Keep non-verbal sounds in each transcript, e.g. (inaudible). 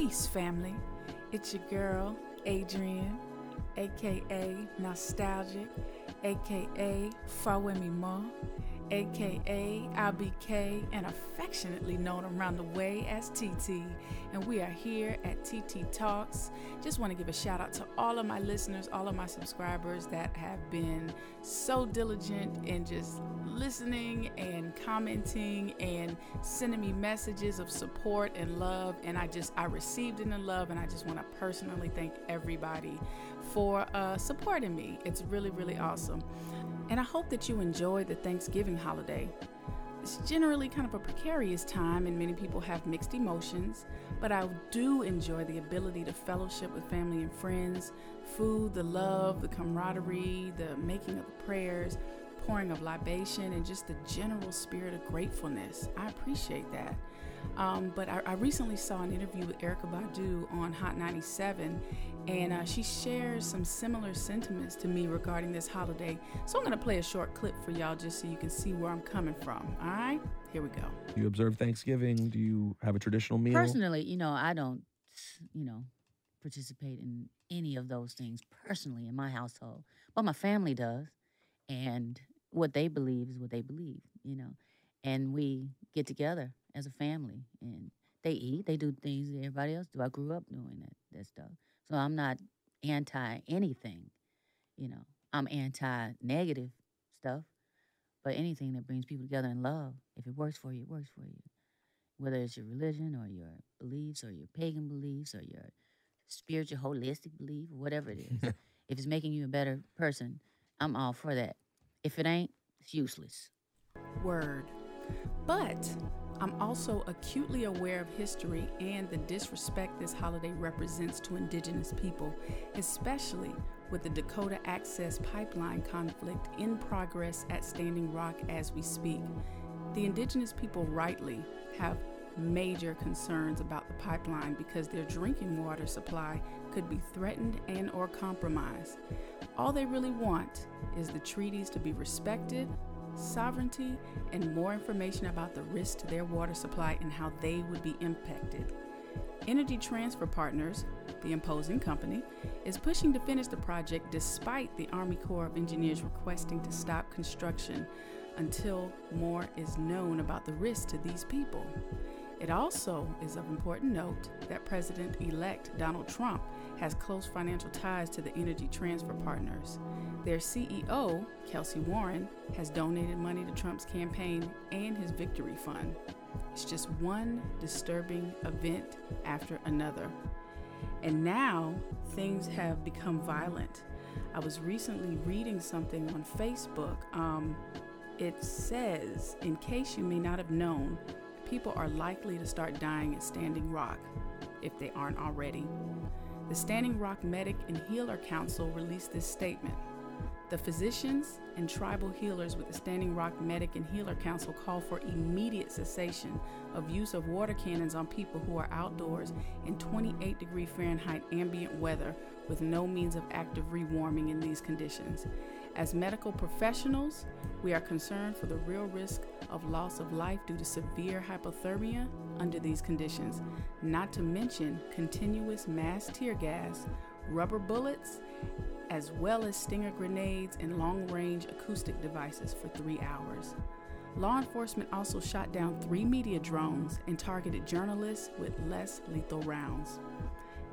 Peace, family. It's your girl, Adrian, aka Nostalgic, aka Fawemi Ma, aka IBK, and affectionately known around the way as TiTi. And we are here at TiTi Talks. Just want to give a shout out to all of my listeners, all of my subscribers that have been so diligent and just listening and commenting and sending me messages of support and love. And I just, I received it in love, and I just want to personally thank everybody for uh, supporting me. It's really, really awesome. And I hope that you enjoy the Thanksgiving holiday. It's generally kind of a precarious time, and many people have mixed emotions, but I do enjoy the ability to fellowship with family and friends, food, the love, the camaraderie, the making of the prayers, pouring of libation, and just the general spirit of gratefulness. I appreciate that. Um, but I, I, recently saw an interview with Erykah Badu on Hot 97, and uh, she shares some similar sentiments to me regarding this holiday. So I'm going to play a short clip for y'all just so you can see where I'm coming from. All right, here we go. Do you observe Thanksgiving? Do you have a traditional meal? Personally, you know, I don't, you know, participate in any of those things personally in my household, but my family does. And what they believe is what they believe, you know. And we get together as a family and they eat, they do things that everybody else do. I grew up doing that that stuff. So I'm not anti anything, you know. I'm anti negative stuff, but anything that brings people together in love, if it works for you, it works for you. Whether it's your religion or your beliefs or your pagan beliefs or your spiritual holistic belief whatever it is. (laughs) if it's making you a better person, I'm all for that. If it ain't, it's useless. Word. But I'm also acutely aware of history and the disrespect this holiday represents to Indigenous people, especially with the Dakota Access Pipeline conflict in progress at Standing Rock as we speak. The Indigenous people rightly have major concerns about the pipeline because their drinking water supply could be threatened and or compromised. All they really want is the treaties to be respected, sovereignty, and more information about the risk to their water supply and how they would be impacted. Energy Transfer Partners, the imposing company, is pushing to finish the project despite the Army Corps of Engineers requesting to stop construction until more is known about the risk to these people. It also is of important note that President elect Donald Trump has close financial ties to the Energy Transfer Partners. Their CEO, Kelcy Warren, has donated money to Trump's campaign and his victory fund. It's just one disturbing event after another. And now things have become violent. I was recently reading something on Facebook. Um, it says, in case you may not have known, people are likely to start dying at Standing Rock if they aren't already. The Standing Rock Medic and Healer Council released this statement. The physicians and tribal healers with the Standing Rock Medic and Healer Council call for immediate cessation of use of water cannons on people who are outdoors in 28 degree Fahrenheit ambient weather with no means of active rewarming in these conditions. As medical professionals, we are concerned for the real risk of loss of life due to severe hypothermia under these conditions, not to mention continuous mass tear gas, rubber bullets, as well as stinger grenades and long range acoustic devices for three hours. Law enforcement also shot down three media drones and targeted journalists with less lethal rounds.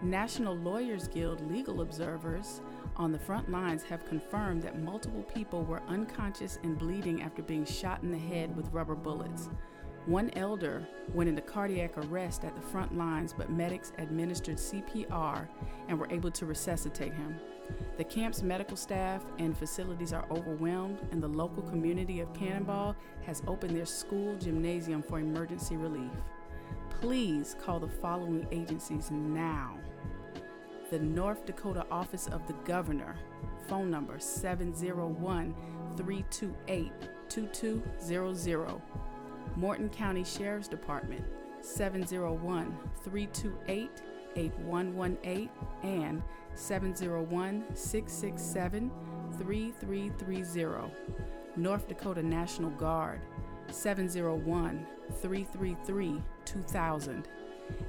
National Lawyers Guild legal observers on the front lines have confirmed that multiple people were unconscious and bleeding after being shot in the head with rubber bullets. One elder went into cardiac arrest at the front lines, but medics administered CPR and were able to resuscitate him. The camp's medical staff and facilities are overwhelmed, and the local community of Cannon Ball has opened their school gymnasium for emergency relief. Please call the following agencies now the North Dakota Office of the Governor, phone number 701 328 2200. Morton County Sheriff's Department, 701 328 8118 and 701 667 3330. North Dakota National Guard, 701 333 2000.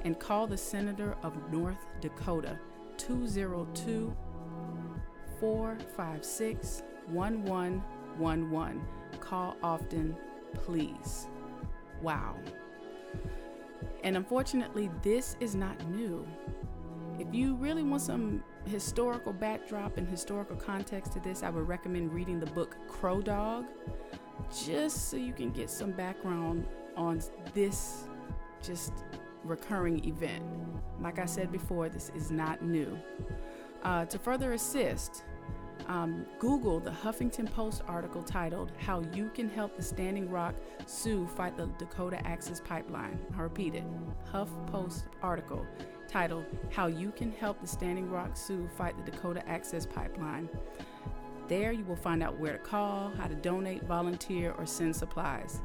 and call the Senator of North Dakota 202 456 1111. Call often, please. Wow. And unfortunately, this is not new. If you really want some historical backdrop and historical context to this, I would recommend reading the book Crow Dog, just so you can get some background on this just recurring event. Like I said before, this is not new. Uh, to further assist, um, Google the Huffington Post article titled How You Can Help the Standing Rock Sioux Fight the Dakota Access Pipeline. I repeat it Huff Post article titled How You Can Help the Standing Rock Sioux Fight the Dakota Access Pipeline. There you will find out where to call, how to donate, volunteer, or send supplies.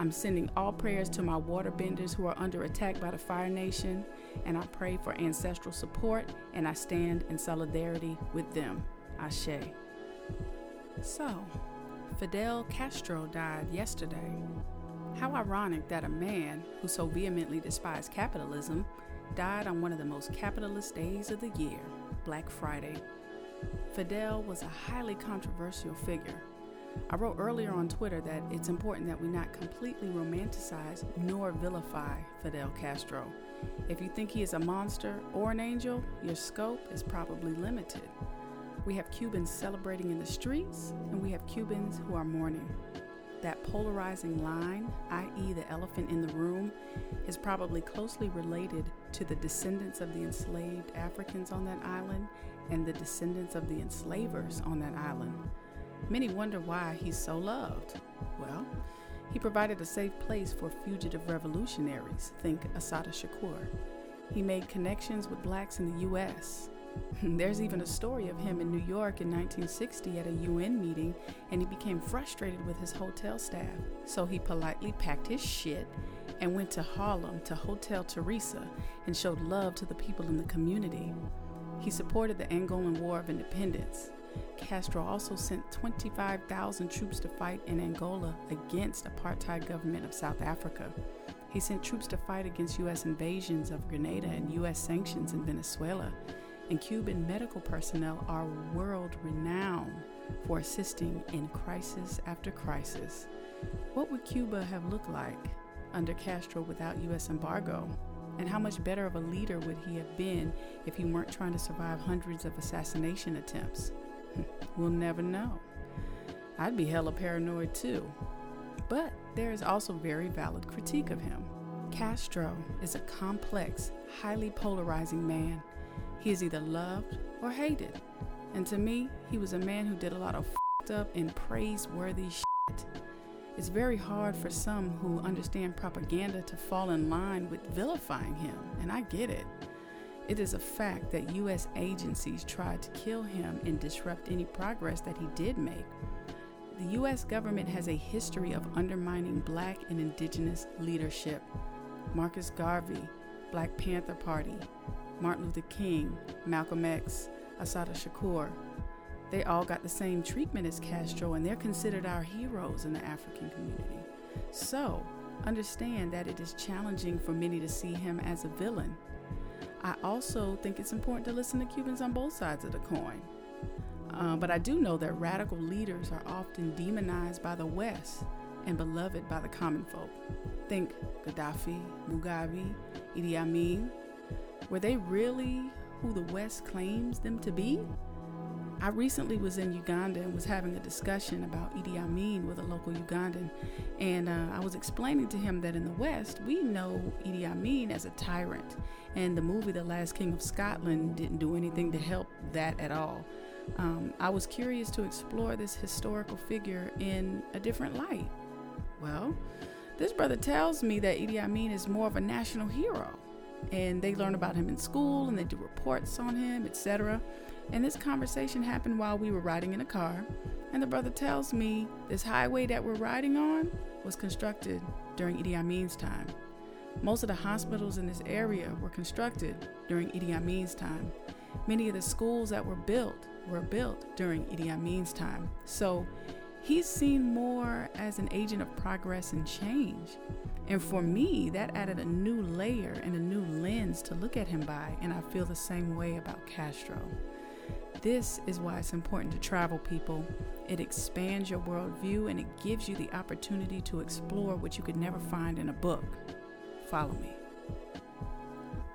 I'm sending all prayers to my waterbenders who are under attack by the Fire Nation, and I pray for ancestral support and I stand in solidarity with them. Ashe. So, Fidel Castro died yesterday. How ironic that a man who so vehemently despised capitalism died on one of the most capitalist days of the year, Black Friday. Fidel was a highly controversial figure. I wrote earlier on Twitter that it's important that we not completely romanticize nor vilify Fidel Castro. If you think he is a monster or an angel, your scope is probably limited. We have Cubans celebrating in the streets, and we have Cubans who are mourning. That polarizing line, i.e., the elephant in the room, is probably closely related to the descendants of the enslaved Africans on that island and the descendants of the enslavers on that island. Many wonder why he's so loved. Well, he provided a safe place for fugitive revolutionaries, think Assata Shakur. He made connections with blacks in the U.S. (laughs) There's even a story of him in New York in 1960 at a UN meeting, and he became frustrated with his hotel staff. So he politely packed his shit and went to Harlem to Hotel Theresa and showed love to the people in the community. He supported the Angolan War of Independence. Castro also sent 25,000 troops to fight in Angola against apartheid government of South Africa. He sent troops to fight against U.S. invasions of Grenada and U.S. sanctions in Venezuela and Cuban medical personnel are world renowned for assisting in crisis after crisis. What would Cuba have looked like under Castro without U.S. embargo? And how much better of a leader would he have been if he weren't trying to survive hundreds of assassination attempts? We'll never know. I'd be hella paranoid too. But there is also very valid critique of him. Castro is a complex, highly polarizing man he is either loved or hated. And to me, he was a man who did a lot of f***ed up and praiseworthy shit. It's very hard for some who understand propaganda to fall in line with vilifying him, and I get it. It is a fact that U.S. agencies tried to kill him and disrupt any progress that he did make. The U.S. government has a history of undermining black and indigenous leadership. Marcus Garvey, Black Panther Party, Martin Luther King, Malcolm X, Assata Shakur. They all got the same treatment as Castro, and they're considered our heroes in the African community. So, understand that it is challenging for many to see him as a villain. I also think it's important to listen to Cubans on both sides of the coin. Uh, but I do know that radical leaders are often demonized by the West and beloved by the common folk. Think Gaddafi, Mugabe, Idi Amin, were they really who the West claims them to be? I recently was in Uganda and was having a discussion about Idi Amin with a local Ugandan, and uh, I was explaining to him that in the West, we know Idi Amin as a tyrant, and the movie The Last King of Scotland didn't do anything to help that at all. Um, I was curious to explore this historical figure in a different light. Well, this brother tells me that Idi Amin is more of a national hero and they learn about him in school and they do reports on him, etc. And this conversation happened while we were riding in a car, and the brother tells me this highway that we're riding on was constructed during Idi Amin's time. Most of the hospitals in this area were constructed during Idi Amin's time. Many of the schools that were built were built during Idi Amin's time. So he's seen more as an agent of progress and change. And for me, that added a new layer and a new lens to look at him by, and I feel the same way about Castro. This is why it's important to travel, people. It expands your worldview and it gives you the opportunity to explore what you could never find in a book. Follow me.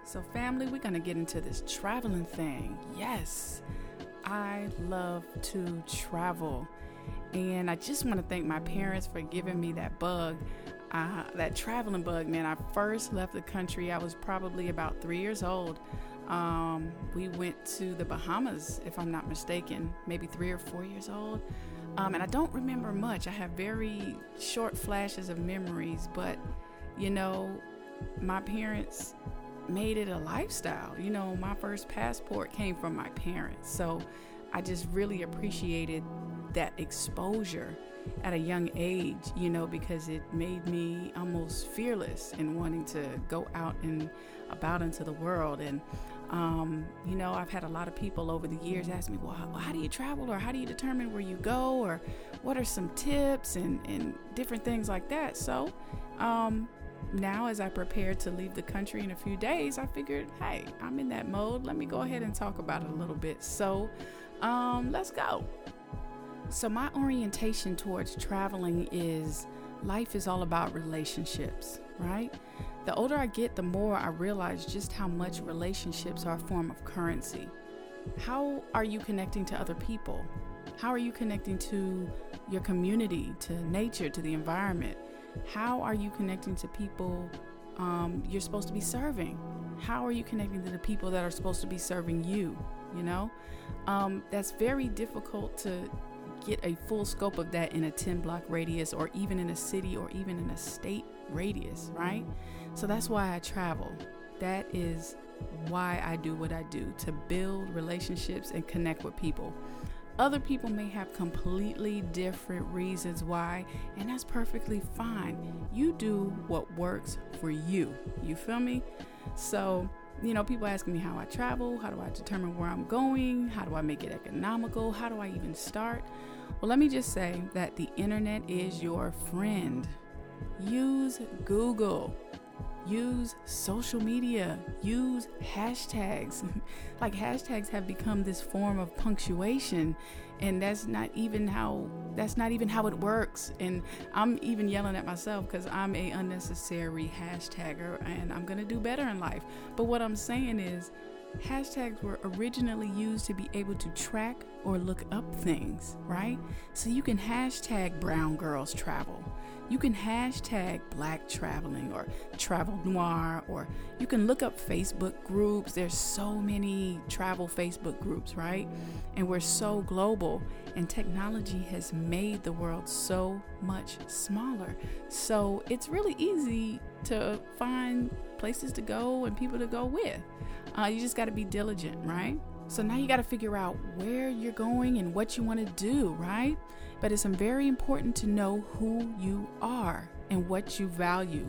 So, family, we're going to get into this traveling thing. Yes, I love to travel. And I just want to thank my parents for giving me that bug, uh, that traveling bug, man. I first left the country, I was probably about three years old. Um, we went to the Bahamas, if I'm not mistaken, maybe three or four years old. Um, and I don't remember much. I have very short flashes of memories, but you know, my parents made it a lifestyle. You know, my first passport came from my parents. So I just really appreciated that exposure at a young age, you know, because it made me almost fearless in wanting to go out and about into the world. And, um, you know, I've had a lot of people over the years ask me, well, how, do you travel or how do you determine where you go or what are some tips and, and different things like that. So, um, now as I prepare to leave the country in a few days, I figured, hey, I'm in that mode. Let me go ahead and talk about it a little bit. So, um, let's go. So, my orientation towards traveling is life is all about relationships, right? The older I get, the more I realize just how much relationships are a form of currency. How are you connecting to other people? How are you connecting to your community, to nature, to the environment? How are you connecting to people um, you're supposed to be serving? How are you connecting to the people that are supposed to be serving you? You know, um, that's very difficult to get a full scope of that in a 10 block radius or even in a city or even in a state radius, right? So that's why I travel. That is why I do what I do to build relationships and connect with people. Other people may have completely different reasons why, and that's perfectly fine. You do what works for you. You feel me? So, you know, people asking me how I travel, how do I determine where I'm going, how do I make it economical, how do I even start? Well, let me just say that the internet is your friend. Use Google. Use social media, use hashtags. (laughs) like hashtags have become this form of punctuation and that's not even how that's not even how it works. And i'm even yelling at myself because i'm a unnecessary hashtagger and i'm gonna do better in life. But what i'm saying is hashtags were originally used to be able to track or look up things right? So you can hashtag brown girls travel you can hashtag black traveling or travel noir, or you can look up Facebook groups. There's so many travel Facebook groups, right? And we're so global, and technology has made the world so much smaller. So it's really easy to find places to go and people to go with. Uh, you just got to be diligent, right? So now you got to figure out where you're going and what you want to do, right? But it's very important to know who you are and what you value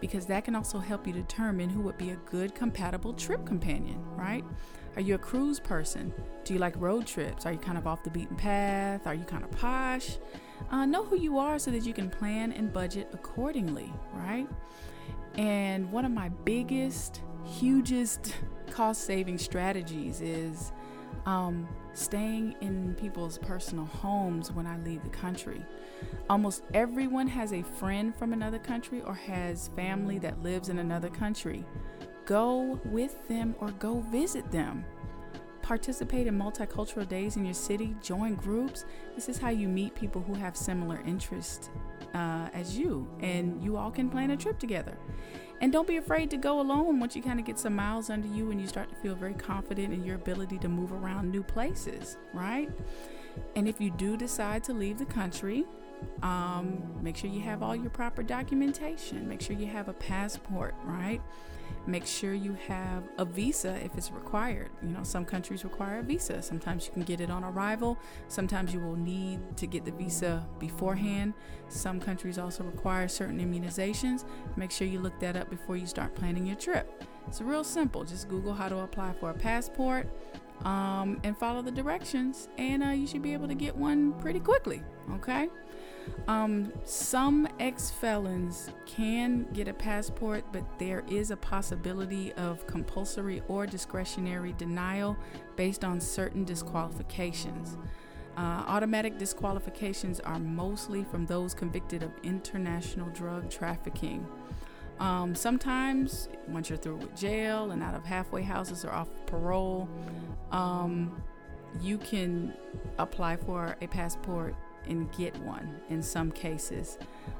because that can also help you determine who would be a good compatible trip companion, right? Are you a cruise person? Do you like road trips? Are you kind of off the beaten path? Are you kind of posh? Uh, know who you are so that you can plan and budget accordingly, right? And one of my biggest, hugest (laughs) cost saving strategies is um, staying in people's personal homes when I leave the country. Almost everyone has a friend from another country or has family that lives in another country. Go with them or go visit them. Participate in multicultural days in your city, join groups. This is how you meet people who have similar interests uh, as you, and you all can plan a trip together. And don't be afraid to go alone once you kind of get some miles under you and you start to feel very confident in your ability to move around new places, right? And if you do decide to leave the country, um, make sure you have all your proper documentation. Make sure you have a passport, right? Make sure you have a visa if it's required. You know, some countries require a visa. Sometimes you can get it on arrival. Sometimes you will need to get the visa beforehand. Some countries also require certain immunizations. Make sure you look that up before you start planning your trip. It's real simple. Just Google how to apply for a passport um, and follow the directions, and uh, you should be able to get one pretty quickly. Okay? Um, some ex felons can get a passport, but there is a possibility of compulsory or discretionary denial based on certain disqualifications. Uh, automatic disqualifications are mostly from those convicted of international drug trafficking. Um, sometimes, once you're through with jail and out of halfway houses or off parole, um, you can apply for a passport and get one in some cases.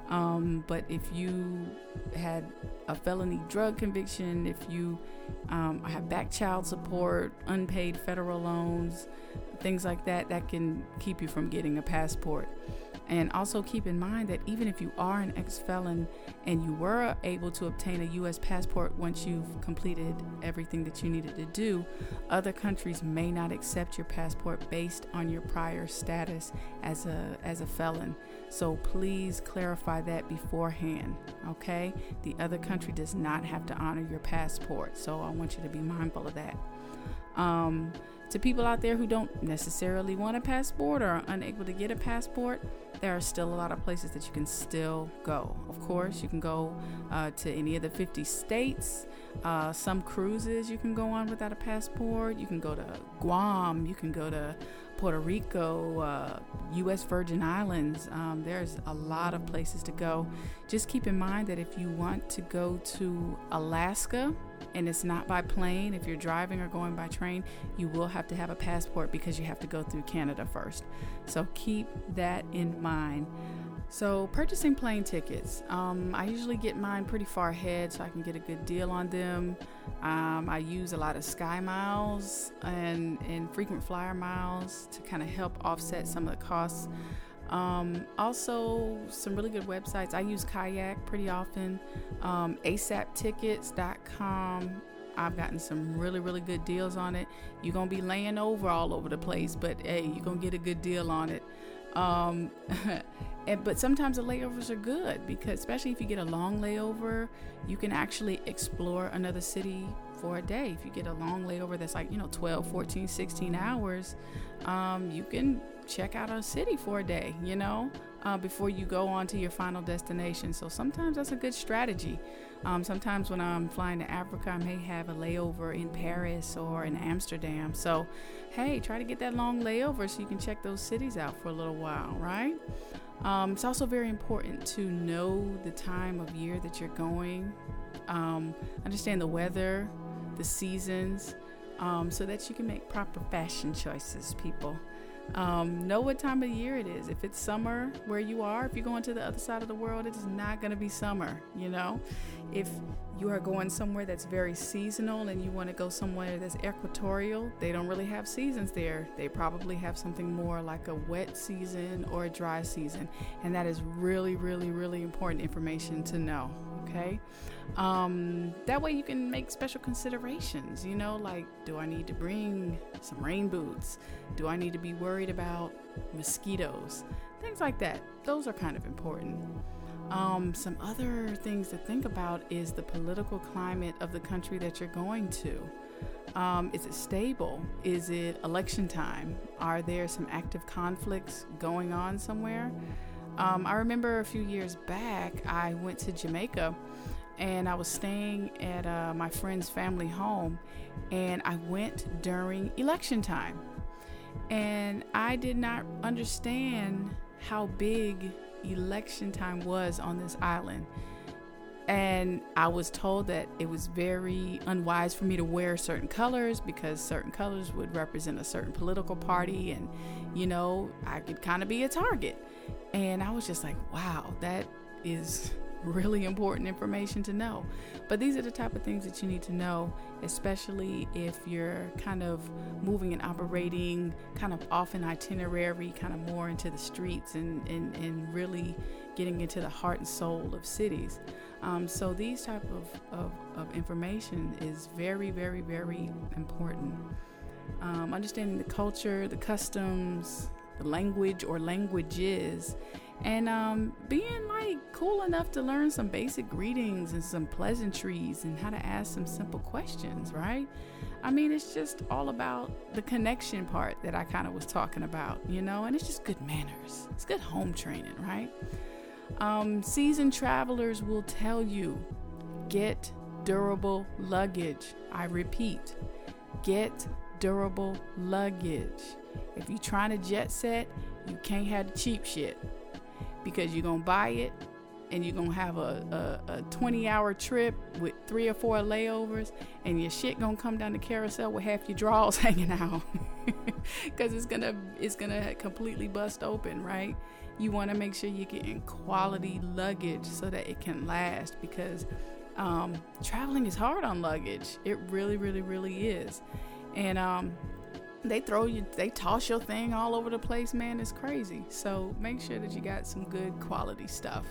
Um, but if you had a felony drug conviction, if you um, have back child support, unpaid federal loans, things like that, that can keep you from getting a passport. And also keep in mind that even if you are an ex felon and you were able to obtain a U.S. passport once you've completed everything that you needed to do, other countries may not accept your passport based on your prior status as a, as a felon. So please clarify that beforehand, okay? The other country does not have to honor your passport. So I want you to be mindful of that. Um, to people out there who don't necessarily want a passport or are unable to get a passport, there are still a lot of places that you can still go. Of course, you can go uh, to any of the 50 states. Uh, some cruises you can go on without a passport. You can go to Guam. You can go to Puerto Rico, uh, U.S. Virgin Islands. Um, there's a lot of places to go. Just keep in mind that if you want to go to Alaska, and it's not by plane, if you're driving or going by train, you will have to have a passport because you have to go through Canada first. So keep that in mind. So, purchasing plane tickets, um, I usually get mine pretty far ahead so I can get a good deal on them. Um, I use a lot of Sky Miles and, and frequent flyer miles to kind of help offset some of the costs. Um, also, some really good websites. I use Kayak pretty often. Um, ASAPtickets.com. I've gotten some really, really good deals on it. You're going to be laying over all over the place, but hey, you're going to get a good deal on it. Um, (laughs) and, but sometimes the layovers are good because, especially if you get a long layover, you can actually explore another city for a day. If you get a long layover that's like, you know, 12, 14, 16 hours, um, you can check out a city for a day, you know, uh, before you go on to your final destination. So sometimes that's a good strategy. Um, sometimes when I'm flying to Africa, I may have a layover in Paris or in Amsterdam. So, hey, try to get that long layover so you can check those cities out for a little while, right? Um, it's also very important to know the time of year that you're going, um, understand the weather, the seasons, um, so that you can make proper fashion choices, people. Um, know what time of year it is. If it's summer where you are, if you're going to the other side of the world, it is not going to be summer, you know? If you are going somewhere that's very seasonal and you want to go somewhere that's equatorial, they don't really have seasons there. They probably have something more like a wet season or a dry season. And that is really, really, really important information to know, okay? Um, that way you can make special considerations, you know, like do I need to bring some rain boots? Do I need to be worried about mosquitoes? Things like that. Those are kind of important. Um, some other things to think about is the political climate of the country that you're going to. Um, is it stable? Is it election time? Are there some active conflicts going on somewhere? Um, I remember a few years back, I went to Jamaica and I was staying at uh, my friend's family home, and I went during election time. And I did not understand how big election time was on this island. And I was told that it was very unwise for me to wear certain colors because certain colors would represent a certain political party, and you know, I could kind of be a target. And I was just like, wow, that is really important information to know. But these are the type of things that you need to know, especially if you're kind of moving and operating kind of off an itinerary, kind of more into the streets and, and, and really getting into the heart and soul of cities. Um, so these type of, of, of, information is very, very, very important. Um, understanding the culture, the customs, the language or languages, and um, being like cool enough to learn some basic greetings and some pleasantries and how to ask some simple questions, right? I mean, it's just all about the connection part that I kind of was talking about, you know, and it's just good manners. It's good home training, right? Um, seasoned travelers will tell you get durable luggage. I repeat, get durable luggage. If you're trying to jet set, you can't have the cheap shit because you're going to buy it and you're going to have a, a, a 20 hour trip with three or four layovers and your shit going to come down the carousel with half your drawers (laughs) hanging out. (laughs) Because it's going to it's going to completely bust open right? You want to make sure you're getting quality luggage so that it can last because um, traveling is hard on luggage. It really really really is. And um, they throw you they toss your thing all over the place man. It's crazy. So make sure that you got some good quality stuff.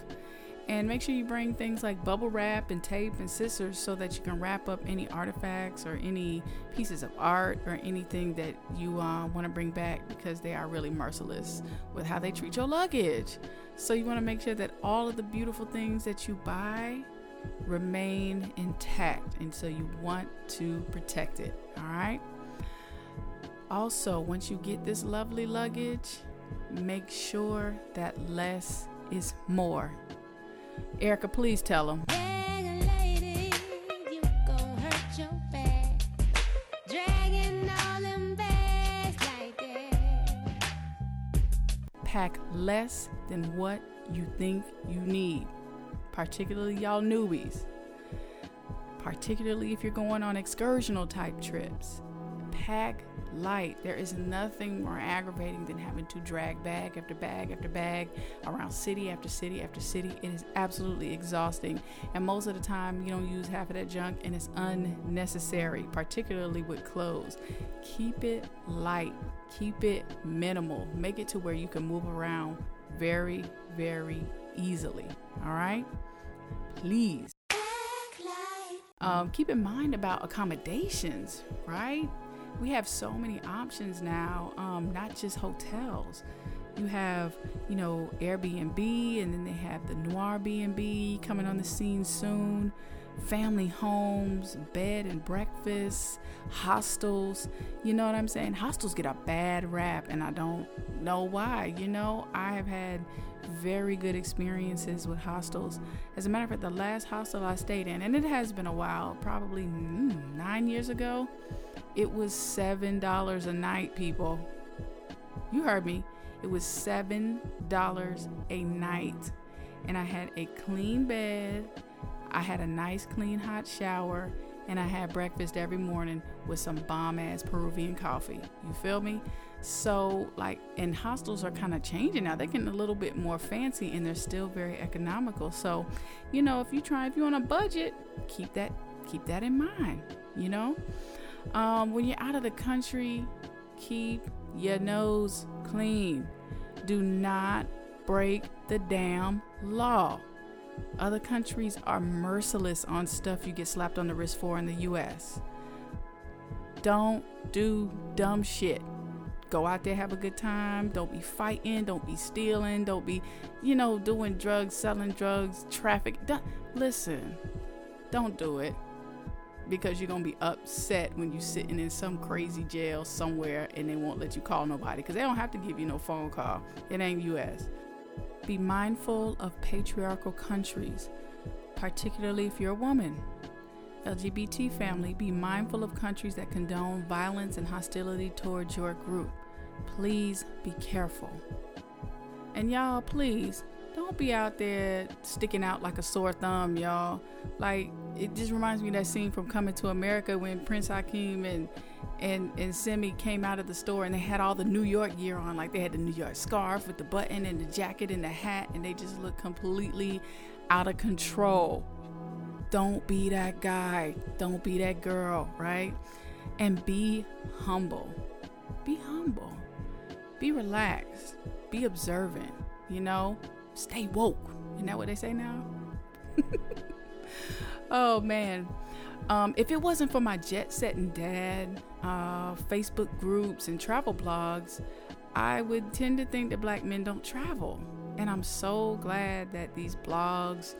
And make sure you bring things like bubble wrap and tape and scissors so that you can wrap up any artifacts or any pieces of art or anything that you uh, want to bring back because they are really merciless with how they treat your luggage. So you want to make sure that all of the beautiful things that you buy remain intact and so you want to protect it all right also, once you get this lovely luggage, make sure that less is more. Erykah, please tell them. Pack less than what you think you need, particularly y'all newbies. Particularly if you're going on excursional type trips. Pack light. There is nothing more aggravating than having to drag bag after bag after bag around city after city after city. It is absolutely exhausting. And most of the time, you don't use half of that junk and it's unnecessary, particularly with clothes. Keep it light, keep it minimal. Make it to where you can move around very, very easily. All right? Please. Um, keep in mind about accommodations, right? We have so many options now, um, not just hotels. You have, you know, Airbnb, and then they have the Noir B&B coming on the scene soon. Family homes, bed and breakfast, hostels. You know what I'm saying? Hostels get a bad rap, and I don't know why. You know, I have had very good experiences with hostels. As a matter of fact, the last hostel I stayed in, and it has been a while, probably mm, nine years ago it was $7 a night, people. You heard me. It was $7 a night. And I had a clean bed. I had a nice, clean, hot shower. And I had breakfast every morning with some bomb ass Peruvian coffee. You feel me? So, like, and hostels are kind of changing now. They're getting a little bit more fancy and they're still very economical. So, you know, if you try, if you're on a budget, keep that, keep that in mind, you know? Um, when you're out of the country, keep your nose clean. Do not break the damn law. Other countries are merciless on stuff you get slapped on the wrist for in the US. Don't do dumb shit. Go out there, have a good time. Don't be fighting. Don't be stealing. Don't be, you know, doing drugs, selling drugs, traffic. Don't, listen, don't do it because you're gonna be upset when you're sitting in some crazy jail somewhere and they won't let you call nobody because they don't have to give you no phone call. It ain't US. Be mindful of patriarchal countries, particularly if you're a woman. LGBT family, be mindful of countries that condone violence and hostility towards your group. Please be careful. And y'all, please don't be out there sticking out like a sore thumb, y'all. Like it just reminds me of that scene from Coming to America when Prince Akeem and and and Semmi came out of the store and they had all the New York gear on, like they had the New York scarf with the button and the jacket and the hat, and they just looked completely out of control. Don't be that guy. Don't be that girl, right? And be humble. Be humble. Be relaxed. Be observant. You know, stay woke. Isn't that what they say now? (laughs) oh man. Um, if it wasn't for my jet setting dad, uh, Facebook groups, and travel blogs, I would tend to think that black men don't travel. And I'm so glad that these blogs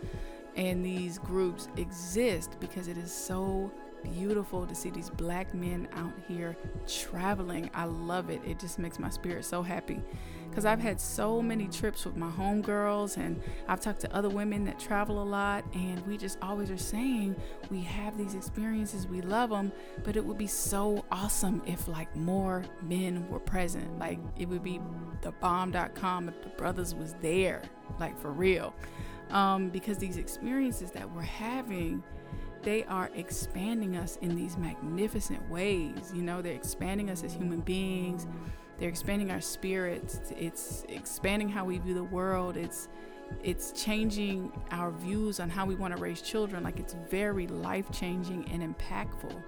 and these groups exist because it is so beautiful to see these black men out here traveling. I love it. It just makes my spirit so happy because I've had so many trips with my homegirls and I've talked to other women that travel a lot and we just always are saying we have these experiences, we love them, but it would be so awesome if like more men were present. Like it would be the bomb.com if the brothers was there, like for real. Um, because these experiences that we're having they are expanding us in these magnificent ways. You know, they're expanding us as human beings. They're expanding our spirits. It's expanding how we view the world. It's it's changing our views on how we want to raise children. Like it's very life changing and impactful.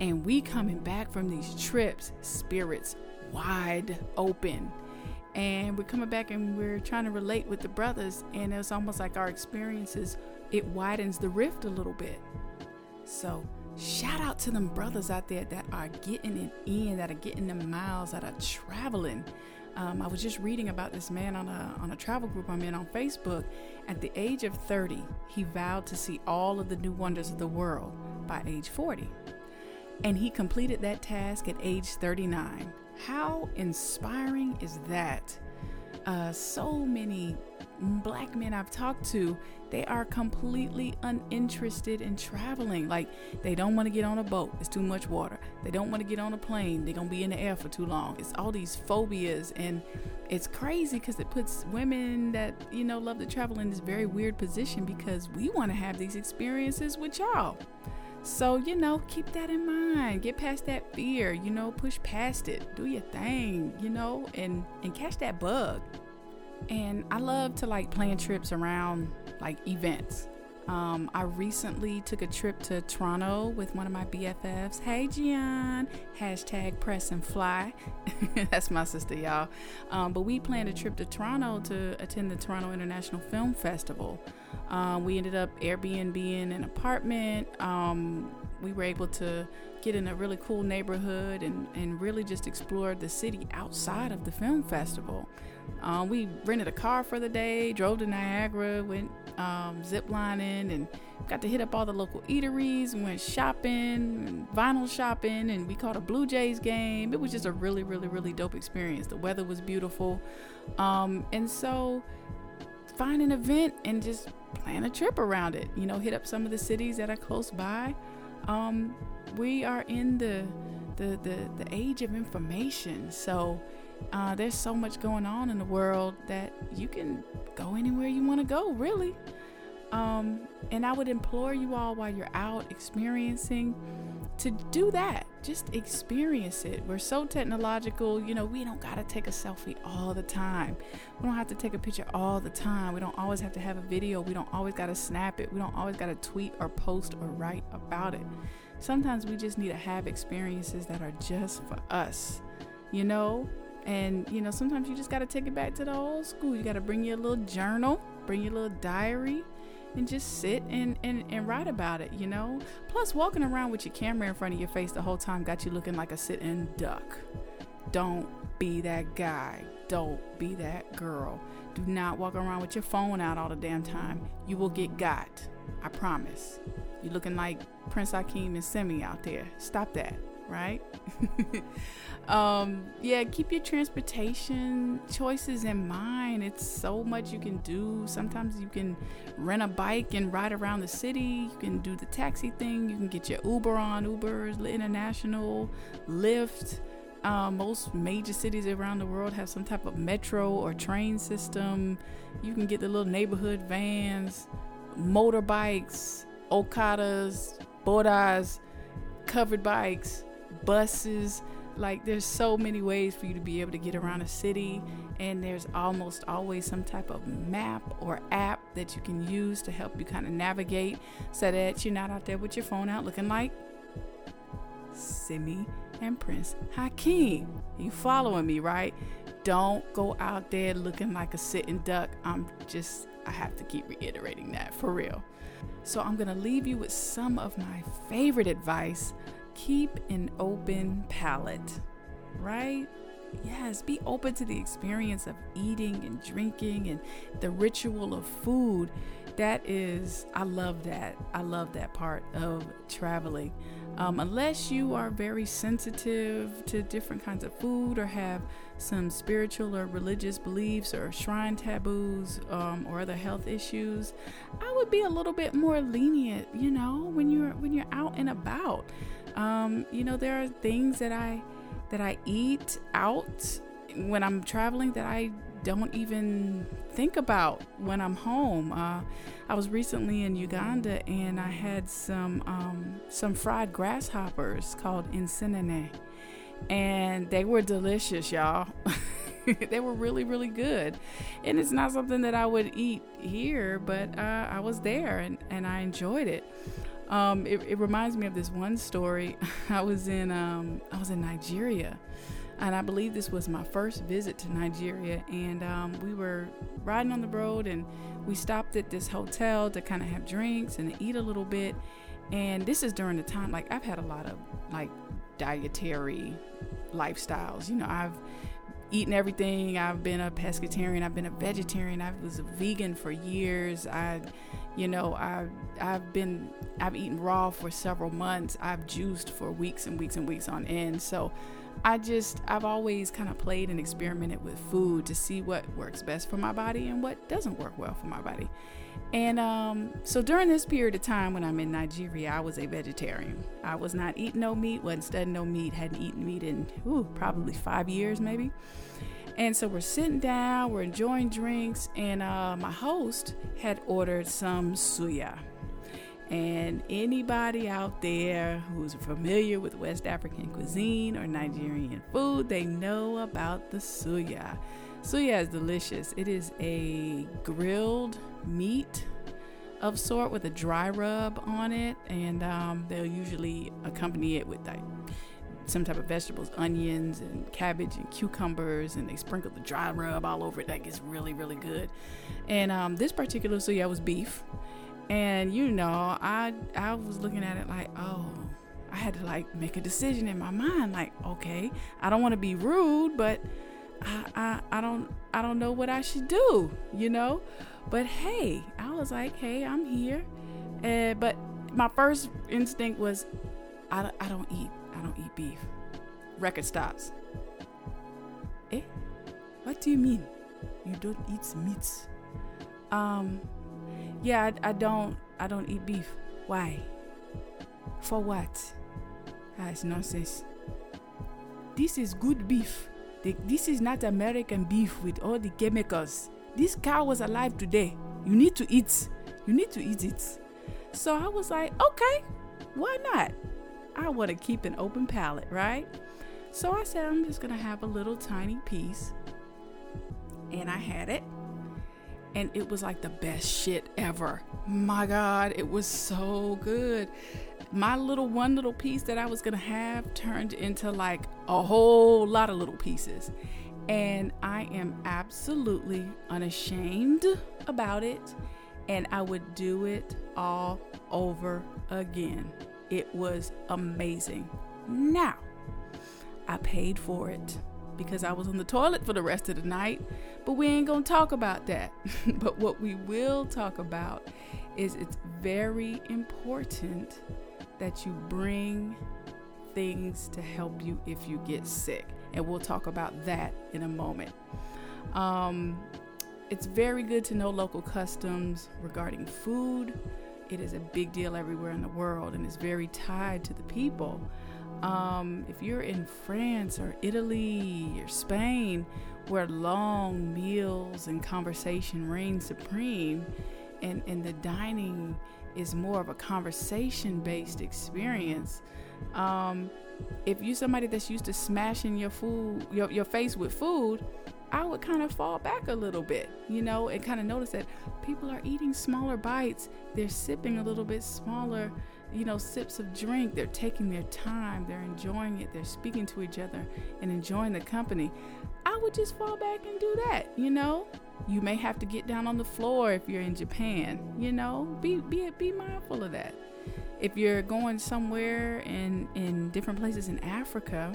And we coming back from these trips, spirits wide open. And we're coming back and we're trying to relate with the brothers. And it's almost like our experiences, it widens the rift a little bit. So shout out to them brothers out there that are getting it in, that are getting the miles, that are traveling. Um, I was just reading about this man on a on a travel group I'm in on Facebook. At the age of 30, he vowed to see all of the new wonders of the world by age 40. And he completed that task at age 39. How inspiring is that? Uh, so many black men I've talked to, they are completely uninterested in traveling. Like they don't want to get on a boat, it's too much water. They don't want to get on a plane, they're going to be in the air for too long. It's all these phobias and it's crazy because it puts women that, you know, love to travel in this very weird position because we want to have these experiences with y'all. So, you know, keep that in mind. Get past that fear, you know, push past it. Do your thing, you know, and and catch that bug. And I love to like plan trips around like events. Um, I recently took a trip to Toronto with one of my BFFs. Hey, Gian. Hashtag press and fly. (laughs) That's my sister, y'all. Um, but we planned a trip to Toronto to attend the Toronto International Film Festival. Um, we ended up Airbnb in an apartment. Um, we were able to get in a really cool neighborhood and, and really just explore the city outside of the film festival. Um, we rented a car for the day, drove to Niagara, went um, zip lining, and got to hit up all the local eateries. Went shopping, and vinyl shopping, and we caught a Blue Jays game. It was just a really, really, really dope experience. The weather was beautiful, um, and so find an event and just plan a trip around it. You know, hit up some of the cities that are close by. Um, we are in the the, the the age of information, so uh, there's so much going on in the world that you can go anywhere you want to go, really. Um, and I would implore you all while you're out experiencing to do that. Just experience it. We're so technological, you know, we don't got to take a selfie all the time. We don't have to take a picture all the time. We don't always have to have a video. We don't always got to snap it. We don't always got to tweet or post or write about it. Sometimes we just need to have experiences that are just for us, you know? And you know, sometimes you just got to take it back to the old school. You got to bring your little journal, bring your little diary, and just sit and, and, and write about it, you know? Plus, walking around with your camera in front of your face the whole time got you looking like a sitting duck. Don't be that guy. Don't be that girl. Do not walk around with your phone out all the damn time. You will get got. I promise. You're looking like Prince Akeem and Semmi out there. Stop that, right? (laughs) um, yeah, keep your transportation choices in mind. It's so much you can do. Sometimes you can rent a bike and ride around the city. You can do the taxi thing. You can get your Uber on Uber International, Lyft. Uh, most major cities around the world have some type of metro or train system. You can get the little neighborhood vans, motorbikes, Okadas, Bodas, covered bikes, buses like there's so many ways for you to be able to get around a city and there's almost always some type of map or app that you can use to help you kind of navigate so that you're not out there with your phone out looking like Semmi and Prince Akeem. You following me, right? Don't go out there looking like a sitting duck. I'm just I have to keep reiterating that for real. So I'm going to leave you with some of my favorite advice keep an open palate, right? yes, be open to the experience of eating and drinking and the ritual of food. That is, I love that. I love that part of traveling. Um, unless you are very sensitive to different kinds of food or have some spiritual or religious beliefs or shrine taboos um, or other health issues, I would be a little bit more lenient. You know, when you're when you're out and about, um, you know, there are things that I that I eat out when I'm traveling that I don't even think about when I'm home. Uh, I was recently in Uganda and I had some um, some fried grasshoppers called insenene, and they were delicious, y'all. (laughs) they were really really good, and it's not something that I would eat here, but uh, I was there and and I enjoyed it. Um, it, it, reminds me of this one story. (laughs) I was in um, I was in Nigeria, and I believe this was my first visit to Nigeria. And um, we were riding on the road, and we stopped at this hotel to kind of have drinks and eat a little bit. And this is during the time like I've had a lot of like dietary lifestyles. You know, I've eaten everything. I've been a pescatarian. I've been a vegetarian. I was a vegan for years. I you know, I've I've been I've eaten raw for several months. I've juiced for weeks and weeks and weeks on end. So I just I've always kind of played and experimented with food to see what works best for my body and what doesn't work well for my body. And um, so during this period of time when I'm in Nigeria, I was a vegetarian. I was not eating no meat, wasn't studying no meat, hadn't eaten meat in ooh, probably five years maybe. And so we're sitting down, we're enjoying drinks, and uh, my host had ordered some suya. And anybody out there who's familiar with West African cuisine or Nigerian food, they know about the suya. Suya is delicious. It is a grilled meat of sort with a dry rub on it, and um, they'll usually accompany it with like some type of vegetables, onions and cabbage and cucumbers, and they sprinkle the dry rub all over it. That gets really, really good. And um, this particular suya was beef, and you know, I I was looking at it like, oh, I had to like make a decision in my mind, like, okay, I don't want to be rude, but I, I I don't I don't know what I should do, you know. But hey, I was like, hey, I'm here, uh, but my first instinct was, I, I don't eat don't eat beef. Record stops. Eh? What do you mean? You don't eat meats? Um, yeah, I, I don't. I don't eat beef. Why? For what? That's nonsense. This is good beef. The, this is not American beef with all the chemicals. This cow was alive today. You need to eat. You need to eat it. So I was like, okay, why not? I want to keep an open palate, right? So I said, I'm just going to have a little tiny piece. And I had it. And it was like the best shit ever. My God, it was so good. My little one little piece that I was going to have turned into like a whole lot of little pieces. And I am absolutely unashamed about it. And I would do it all over again. It was amazing. Now, I paid for it because I was on the toilet for the rest of the night, but we ain't gonna talk about that. (laughs) but what we will talk about is it's very important that you bring things to help you if you get sick. And we'll talk about that in a moment. Um, it's very good to know local customs regarding food it is a big deal everywhere in the world and it's very tied to the people. Um, if you're in France or Italy or Spain, where long meals and conversation reign supreme, and, and the dining is more of a conversation based experience. Um, if you're somebody that's used to smashing your food, your, your face with food, I would kind of fall back a little bit, you know, and kind of notice that people are eating smaller bites. They're sipping a little bit smaller, you know, sips of drink. They're taking their time. They're enjoying it. They're speaking to each other and enjoying the company. I would just fall back and do that, you know. You may have to get down on the floor if you're in Japan, you know. Be be be mindful of that. If you're going somewhere in in different places in Africa,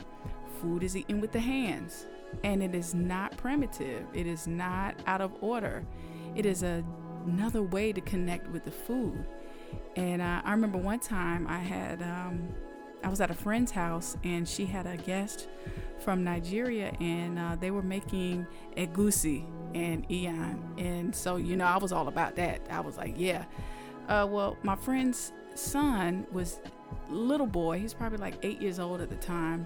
food is eaten with the hands. And it is not primitive, it is not out of order. It is a, another way to connect with the food. And uh, I remember one time I had, um, I was at a friend's house and she had a guest from Nigeria and uh, they were making egusi and iyan. And so, you know, I was all about that. I was like, yeah. Uh, well, my friend's son was little boy. He's probably like eight years old at the time.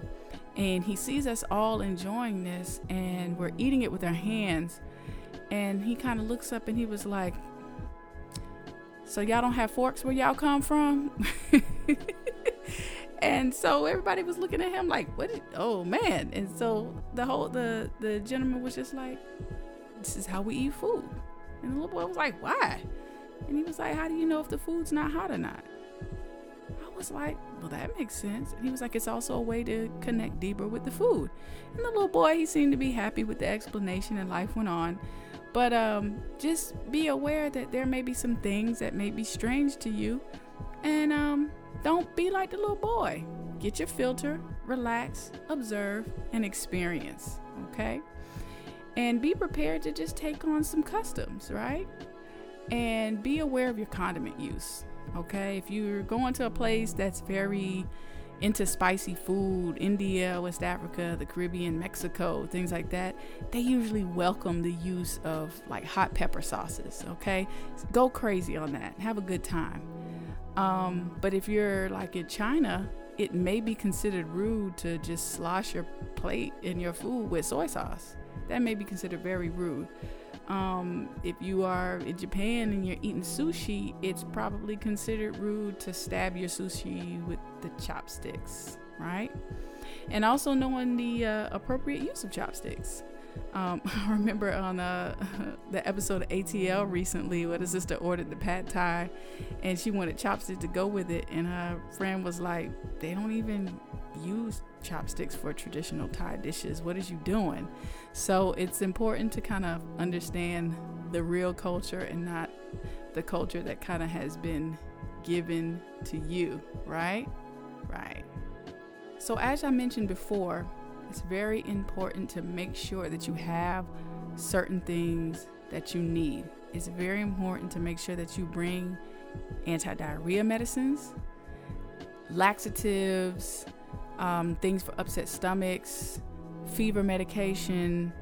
And he sees us all enjoying this and we're eating it with our hands. And he kind of looks up and he was like, So y'all don't have forks where y'all come from? (laughs) and so everybody was looking at him like, What is, oh man. And so the whole the the gentleman was just like, This is how we eat food. And the little boy was like, Why? And he was like, How do you know if the food's not hot or not? Was like, well, that makes sense. And he was like, it's also a way to connect deeper with the food. And the little boy, he seemed to be happy with the explanation, and life went on. But um, just be aware that there may be some things that may be strange to you. And um, don't be like the little boy. Get your filter, relax, observe, and experience. Okay? And be prepared to just take on some customs, right? And be aware of your condiment use. Okay, if you're going to a place that's very into spicy food, India, West Africa, the Caribbean, Mexico, things like that, they usually welcome the use of like hot pepper sauces. Okay, go crazy on that, have a good time. Um, but if you're like in China, it may be considered rude to just slosh your plate in your food with soy sauce. That may be considered very rude. Um, if you are in Japan and you're eating sushi, it's probably considered rude to stab your sushi with the chopsticks, right? And also knowing the uh, appropriate use of chopsticks. Um, (laughs) I remember on uh, (laughs) the episode of ATL recently where the sister ordered the pad thai and she wanted chopsticks to go with it. And her friend was like, they don't even use chopsticks for traditional Thai dishes. What is you doing? So it's important to kind of understand the real culture and not the culture that kind of has been given to you, right? Right. So, as I mentioned before, it's very important to make sure that you have certain things that you need. It's very important to make sure that you bring anti diarrhea medicines, laxatives, um, things for upset stomachs, fever medication,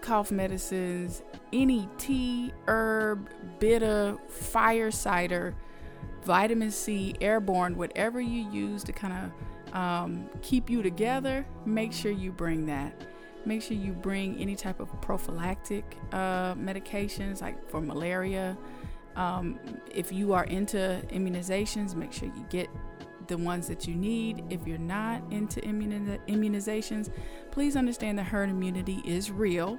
cough medicines, any tea, herb, bitter, fire cider, vitamin C, airborne, whatever you use to kind of um, keep you together, make sure you bring that. Make sure you bring any type of prophylactic uh, medications like for malaria. Um, if you are into immunizations, make sure you get the ones that you need. If you're not into immunizations, please understand that herd immunity is real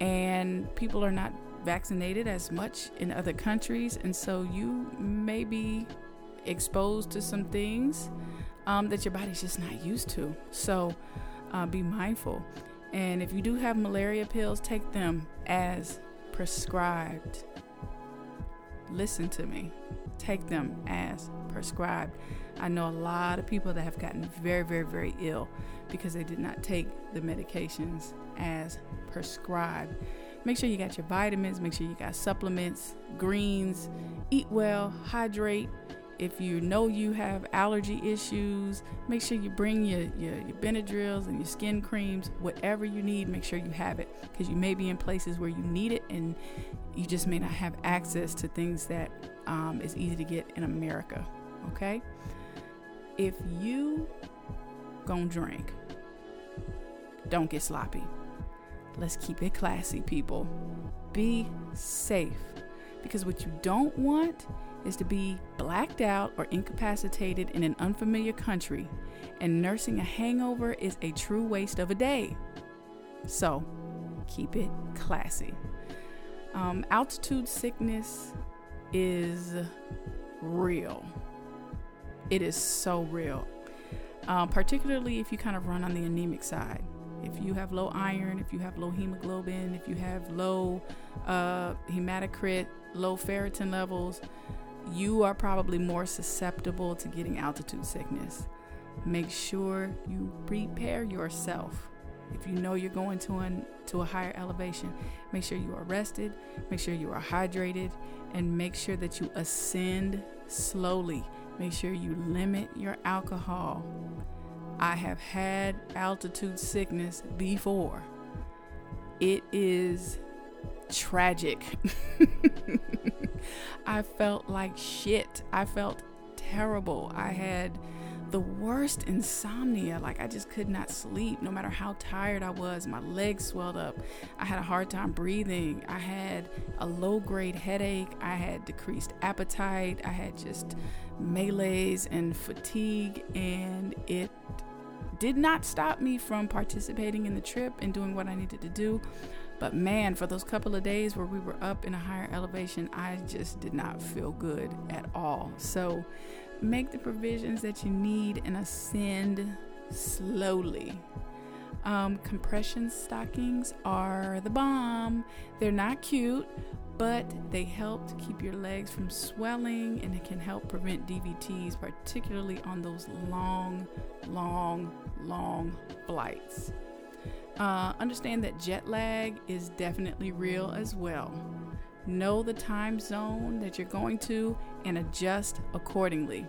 and people are not vaccinated as much in other countries. And so you may be exposed to some things um, that your body's just not used to. So uh, be mindful. And if you do have malaria pills, take them as prescribed. Listen to me. Take them as prescribed. I know a lot of people that have gotten very, very, very ill because they did not take the medications as prescribed. Make sure you got your vitamins, make sure you got supplements, greens, eat well, hydrate. If you know you have allergy issues, make sure you bring your, your, your Benadryls and your skin creams, whatever you need, make sure you have it because you may be in places where you need it and you just may not have access to things that um, is easy to get in America. Okay? If you gonna drink, don't get sloppy. Let's keep it classy, people. Be safe. Because what you don't want is to be blacked out or incapacitated in an unfamiliar country, and nursing a hangover is a true waste of a day. So, keep it classy. Um, altitude sickness is real. It is so real, um, particularly if you kind of run on the anemic side. If you have low iron, if you have low hemoglobin, if you have low uh, hematocrit, low ferritin levels, you are probably more susceptible to getting altitude sickness. make sure you prepare yourself. If you know you're going to an to a higher elevation, make sure you are rested, make sure you are hydrated, and make sure that you ascend slowly. Make sure you limit your alcohol. I have had altitude sickness before. It is tragic. (laughs) I felt like shit. I felt terrible. I had the worst insomnia. Like I just could not sleep no matter how tired I was. My legs swelled up. I had a hard time breathing. I had a low grade headache. I had decreased appetite. I had just malaise and fatigue. And it did not stop me from participating in the trip and doing what I needed to do. But man, for those couple of days where we were up in a higher elevation, I just did not feel good at all. So make the provisions that you need and ascend slowly. Um, compression stockings are the bomb. They're not cute, but they help to keep your legs from swelling and it can help prevent DVTs, particularly on those long, long, long flights. Uh, understand that jet lag is definitely real as well. Know the time zone that you're going to and adjust accordingly.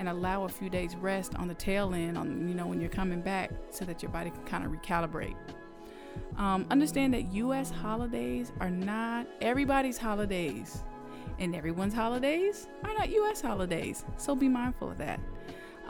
And allow a few days rest on the tail end on you know when you're coming back so that your body can kind of recalibrate. Um, understand that U.S. holidays are not everybody's holidays, and everyone's holidays are not U.S. holidays. So be mindful of that.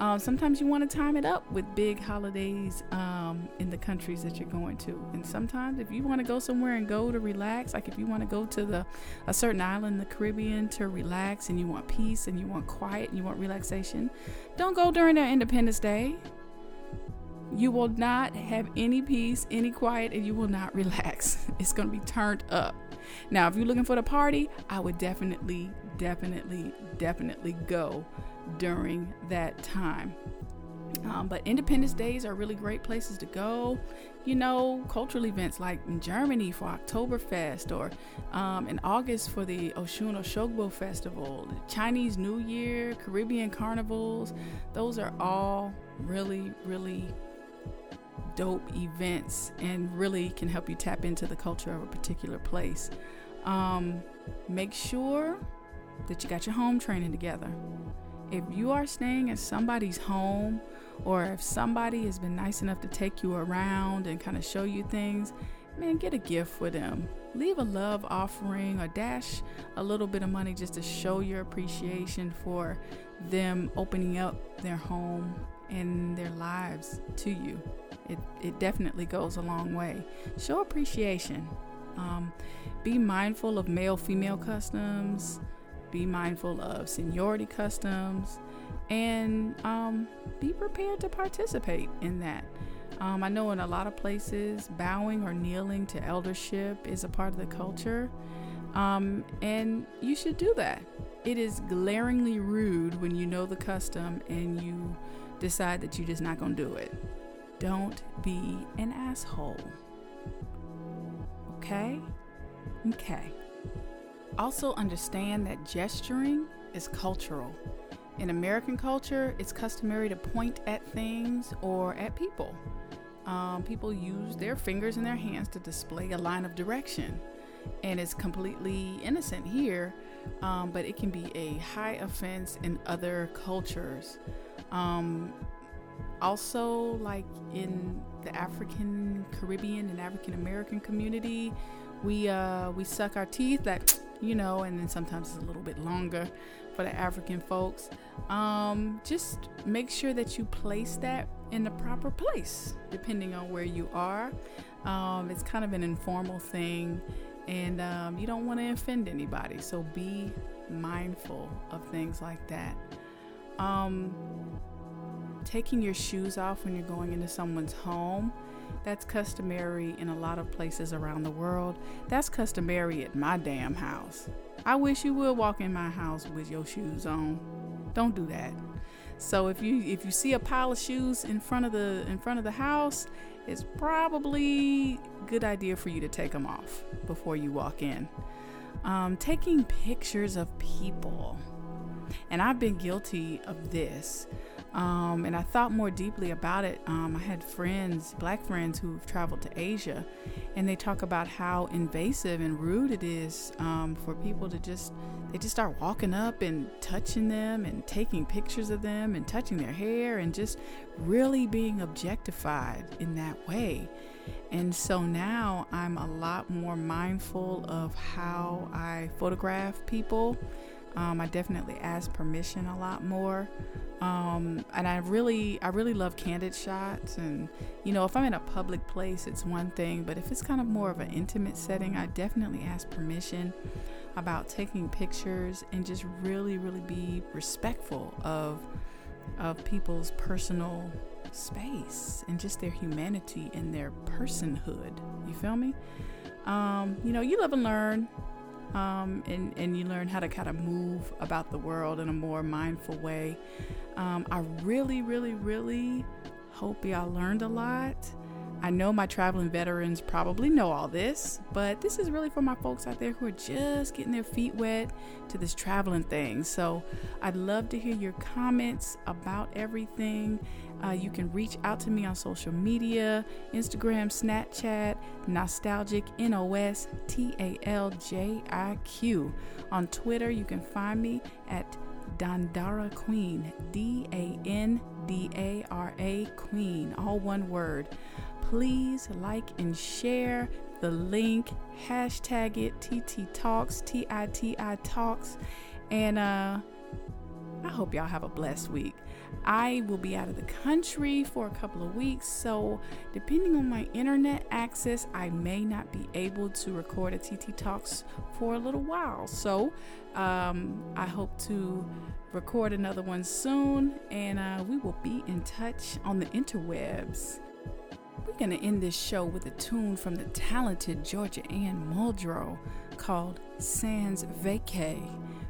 Um, sometimes you want to time it up with big holidays um, in the countries that you're going to, and sometimes if you want to go somewhere and go to relax, like if you want to go to the a certain island in the Caribbean to relax, and you want peace and you want quiet and you want relaxation, don't go during their Independence Day. You will not have any peace, any quiet, and you will not (laughs) relax. It's going to be turned up. Now, if you're looking for the party, I would definitely, definitely, definitely go during that time. Um, but Independence Days are really great places to go. You know, cultural events like in Germany for Oktoberfest or um, in August for the Oshun Oshogbo Festival, Chinese New Year, Caribbean carnivals. Those are all really, really dope events and really can help you tap into the culture of a particular place. Um, make sure that you got your home training together if you are staying at somebody's home or if somebody has been nice enough to take you around and kind of show you things, man, get a gift for them. Leave a love offering or dash a little bit of money just to show your appreciation for them opening up their home and their lives to you. It, it definitely goes a long way. Show appreciation. Um, be mindful of male female customs be mindful of seniority customs, and um, be prepared to participate in that. Um, I know in a lot of places, bowing or kneeling to eldership is a part of the culture, um, and you should do that. It is glaringly rude when you know the custom and you decide that you're just not going to do it. Don't be an asshole. Okay? Okay. Also, understand that gesturing is cultural. In American culture, it's customary to point at things or at people. Um, people use their fingers and their hands to display a line of direction. And it's completely innocent here, um, but it can be a high offense in other cultures. Um, also, like in the African, Caribbean, and African American community, we uh, we suck our teeth. That you know, and then sometimes it's a little bit longer for the African folks. Um, just make sure that you place that in the proper place, depending on where you are. Um, it's kind of an informal thing, and um, you don't want to offend anybody, so be mindful of things like that. Um, taking your shoes off when you're going into someone's home that's customary in a lot of places around the world. That's customary at my damn house. I wish you would walk in my house with your shoes on. Don't do that. So if you if you see a pile of shoes in front of the in front of the house, it's probably good idea for you to take them off before you walk in. Um, taking pictures of people, and I've been guilty of this. Um, and I thought more deeply about it. Um, I had friends, black friends, who've traveled to Asia, and they talk about how invasive and rude it is um, for people to just they just start walking up and touching them and taking pictures of them and touching their hair and just really being objectified in that way. And so now I'm a lot more mindful of how I photograph people. Um, I definitely ask permission a lot more. Um, and I really, I really love candid shots. And, you know, if I'm in a public place, it's one thing, but if it's kind of more of an intimate setting, I definitely ask permission about taking pictures and just really, really be respectful of of people's personal space and just their humanity and their personhood. You feel me? Um, you know, you live and learn. Um, and, and you learn how to kind of move about the world in a more mindful way. Um, I really, really, really hope y'all learned a lot. I know my traveling veterans probably know all this, but this is really for my folks out there who are just getting their feet wet to this traveling thing. So I'd love to hear your comments about everything. Uh, you can reach out to me on social media Instagram, Snapchat, Nostaljiq N O S T A L J I Q. On Twitter, you can find me at Dandara Queen, D A N D A R A Queen, all one word please like and share the link, hashtag it TiTi Talks, T I T I Talks, and uh, I hope y'all have a blessed week. I will be out of the country for a couple of weeks, so depending on my internet access, I may not be able to record a TiTi Talks for a little while. So um, I hope to record another one soon, and uh, we will be in touch on the interwebs. We're going to end this show with a tune from the talented Georgia Anne Muldrow called Sans Vacay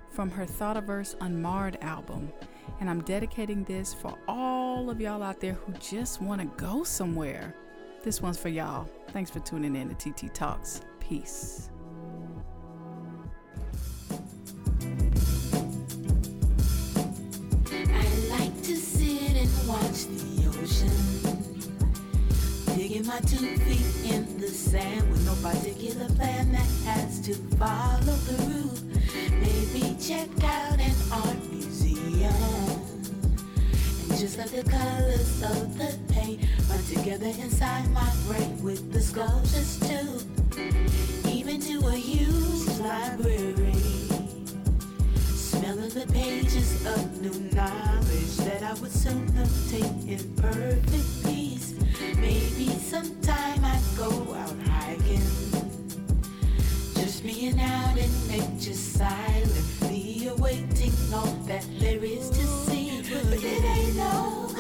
from her Thoughtiverse Unmarred album. And I'm dedicating this for all of y'all out there who just want to go somewhere. This one's for y'all. Thanks for tuning in to TiTi Talks. Peace. I like to sit and watch the ocean. Digging my two feet in the sand with no particular plan that has to follow the route. Maybe check out an art museum. And just let the colors of the paint run together inside my brain with the sculptures too. Even to a huge library. Smelling the pages of new knowledge that I would soon obtain in perfect peace. Maybe sometime I'd go out hiking. Just being out in nature silently awaiting all that there is to see. But it ain't over.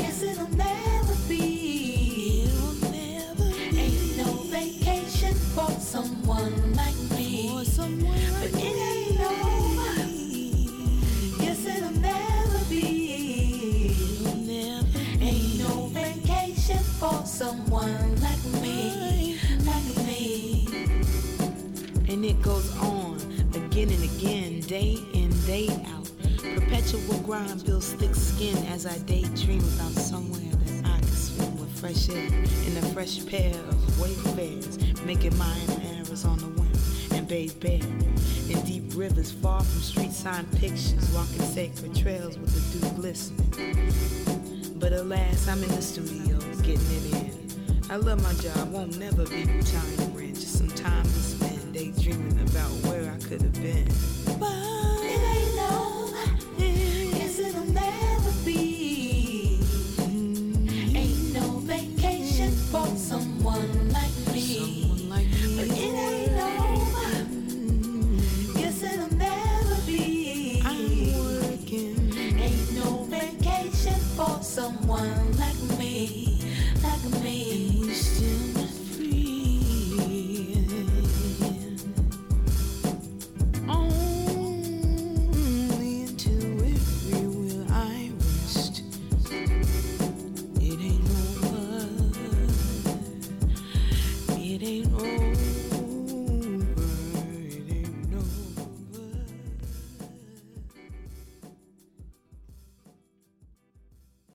Yes, it'll never be. Ain't no vacation for someone like me. But it ain't over. Yes, it'll never be. Ain't no vacation for someone like me, like me. And it goes on again and again, day in, day out. Perpetual grind builds thick skin as I daydream about somewhere that I can swim with fresh air in a fresh pair of wayfarers, making minor errors on the whim and bathe bare in deep rivers far from street sign pictures, walking sacred trails with the dew glistening. But alas, I'm in the studio, getting it in. I love my job, won't never be retiring. Just some time to spend daydreaming about could have been.